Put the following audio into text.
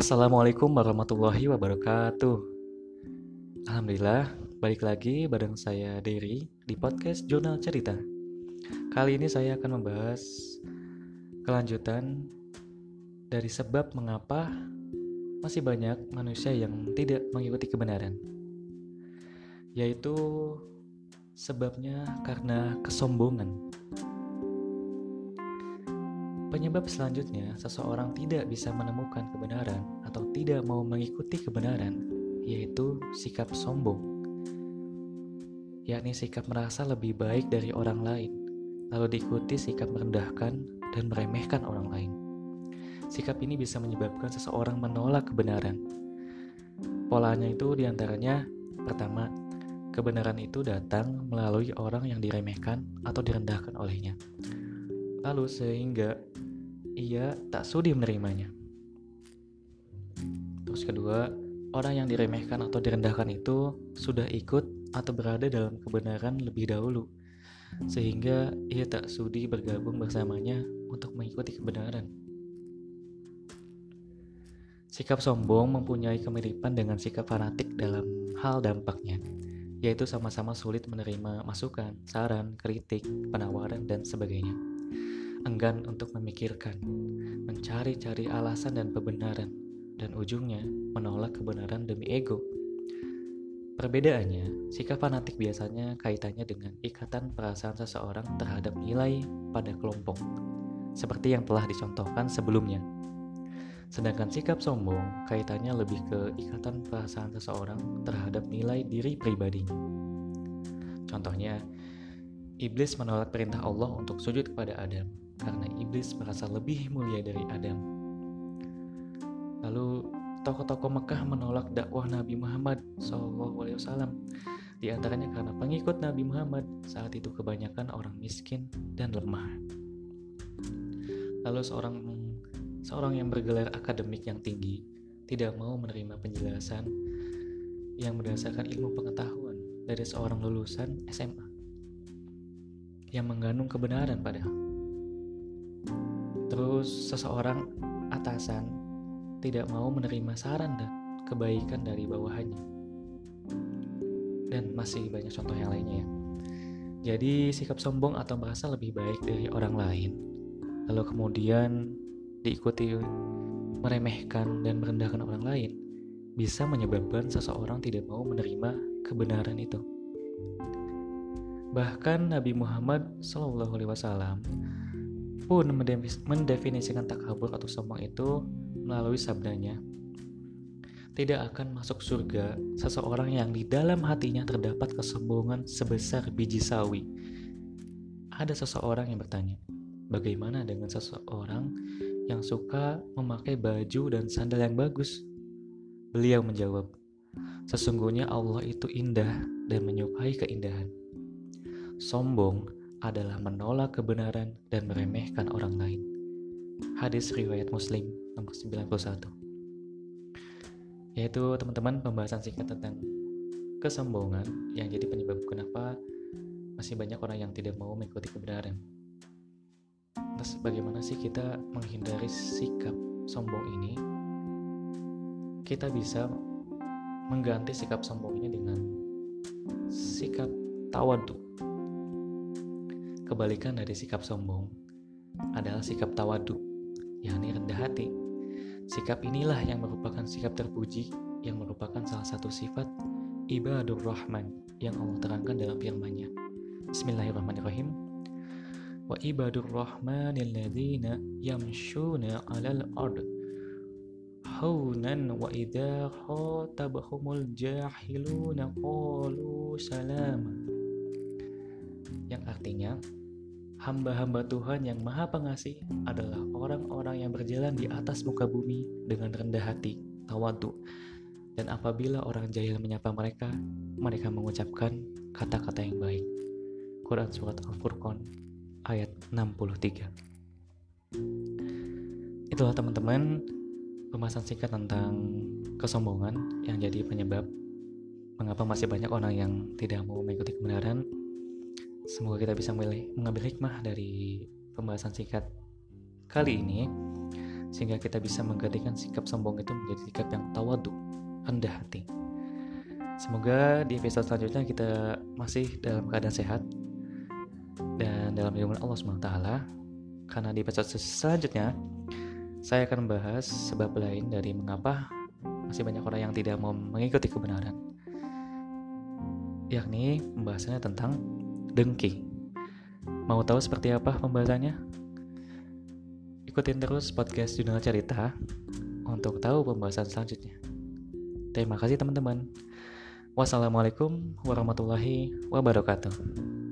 Assalamualaikum warahmatullahi wabarakatuh. Alhamdulillah, balik lagi bareng saya Derry di podcast Jurnal Cerita. Kali ini saya akan membahas kelanjutan dari sebab mengapa masih banyak manusia yang tidak mengikuti kebenaran. Yaitu sebabnya karena kesombongan. Penyebab selanjutnya, seseorang tidak bisa menemukan kebenaran atau tidak mau mengikuti kebenaran, yaitu sikap sombong, yakni sikap merasa lebih baik dari orang lain, lalu diikuti sikap merendahkan dan meremehkan orang lain. Sikap ini bisa menyebabkan seseorang menolak kebenaran. Polanya itu di antaranya, pertama, kebenaran itu datang melalui orang yang diremehkan atau direndahkan olehnya lalu sehingga ia tak sudi menerimanya. Terus kedua, orang yang diremehkan atau direndahkan itu sudah ikut atau berada dalam kebenaran lebih dahulu, sehingga ia tak sudi bergabung bersamanya untuk mengikuti kebenaran. Sikap sombong mempunyai kemiripan dengan sikap fanatik dalam hal dampaknya, yaitu sama-sama sulit menerima masukan, saran, kritik, penawaran, dan sebagainya enggan untuk memikirkan, mencari-cari alasan dan kebenaran, dan ujungnya menolak kebenaran demi ego. Perbedaannya, sikap fanatik biasanya kaitannya dengan ikatan perasaan seseorang terhadap nilai pada kelompok, seperti yang telah dicontohkan sebelumnya. Sedangkan sikap sombong kaitannya lebih ke ikatan perasaan seseorang terhadap nilai diri pribadinya. Contohnya, iblis menolak perintah Allah untuk sujud kepada Adam karena iblis merasa lebih mulia dari Adam. Lalu tokoh-tokoh Mekah menolak dakwah Nabi Muhammad SAW. Di antaranya karena pengikut Nabi Muhammad saat itu kebanyakan orang miskin dan lemah. Lalu seorang seorang yang bergelar akademik yang tinggi tidak mau menerima penjelasan yang berdasarkan ilmu pengetahuan dari seorang lulusan SMA yang mengandung kebenaran padahal. Terus seseorang atasan tidak mau menerima saran dan kebaikan dari bawahannya. Dan masih banyak contoh yang lainnya ya. Jadi sikap sombong atau merasa lebih baik dari orang lain, lalu kemudian diikuti meremehkan dan merendahkan orang lain, bisa menyebabkan seseorang tidak mau menerima kebenaran itu. Bahkan Nabi Muhammad SAW pun mendefinisikan takabur atau sombong itu melalui sabdanya. Tidak akan masuk surga seseorang yang di dalam hatinya terdapat kesombongan sebesar biji sawi. Ada seseorang yang bertanya, bagaimana dengan seseorang yang suka memakai baju dan sandal yang bagus? Beliau menjawab, sesungguhnya Allah itu indah dan menyukai keindahan. Sombong adalah menolak kebenaran dan meremehkan orang lain. Hadis riwayat Muslim nomor 91. Yaitu teman-teman pembahasan singkat tentang kesombongan yang jadi penyebab kenapa masih banyak orang yang tidak mau mengikuti kebenaran. Terus bagaimana sih kita menghindari sikap sombong ini? Kita bisa mengganti sikap sombong ini dengan sikap tawadu Kebalikan dari sikap sombong adalah sikap tawadu, yakni rendah hati. Sikap inilah yang merupakan sikap terpuji yang merupakan salah satu sifat ibadur rahman yang Allah terangkan dalam firman-Nya. Bismillahirrahmanirrahim. Wa ibadur rahman alladzina yamshuna 'alal ard haunan wa idza khatabahumul jahiluna qalu salama yang artinya hamba-hamba Tuhan yang maha pengasih adalah orang-orang yang berjalan di atas muka bumi dengan rendah hati, tawadu. Dan apabila orang jahil menyapa mereka, mereka mengucapkan kata-kata yang baik. Quran Surat Al-Furqan ayat 63 Itulah teman-teman pembahasan singkat tentang kesombongan yang jadi penyebab mengapa masih banyak orang yang tidak mau mengikuti kebenaran Semoga kita bisa mengambil hikmah dari pembahasan singkat kali ini. sehingga kita bisa menggantikan sikap sombong itu menjadi sikap yang tawadu, rendah hati. Semoga di episode selanjutnya kita masih dalam keadaan sehat dan dalam lindungan Allah SWT karena di episode selanjutnya saya akan membahas sebab lain dari mengapa masih banyak orang yang tidak mau mengikuti kebenaran yakni pembahasannya tentang dengki mau tahu seperti apa pembahasannya? Ikutin terus podcast Jurnal Cerita untuk tahu pembahasan selanjutnya. Terima kasih teman-teman. Wassalamualaikum warahmatullahi wabarakatuh.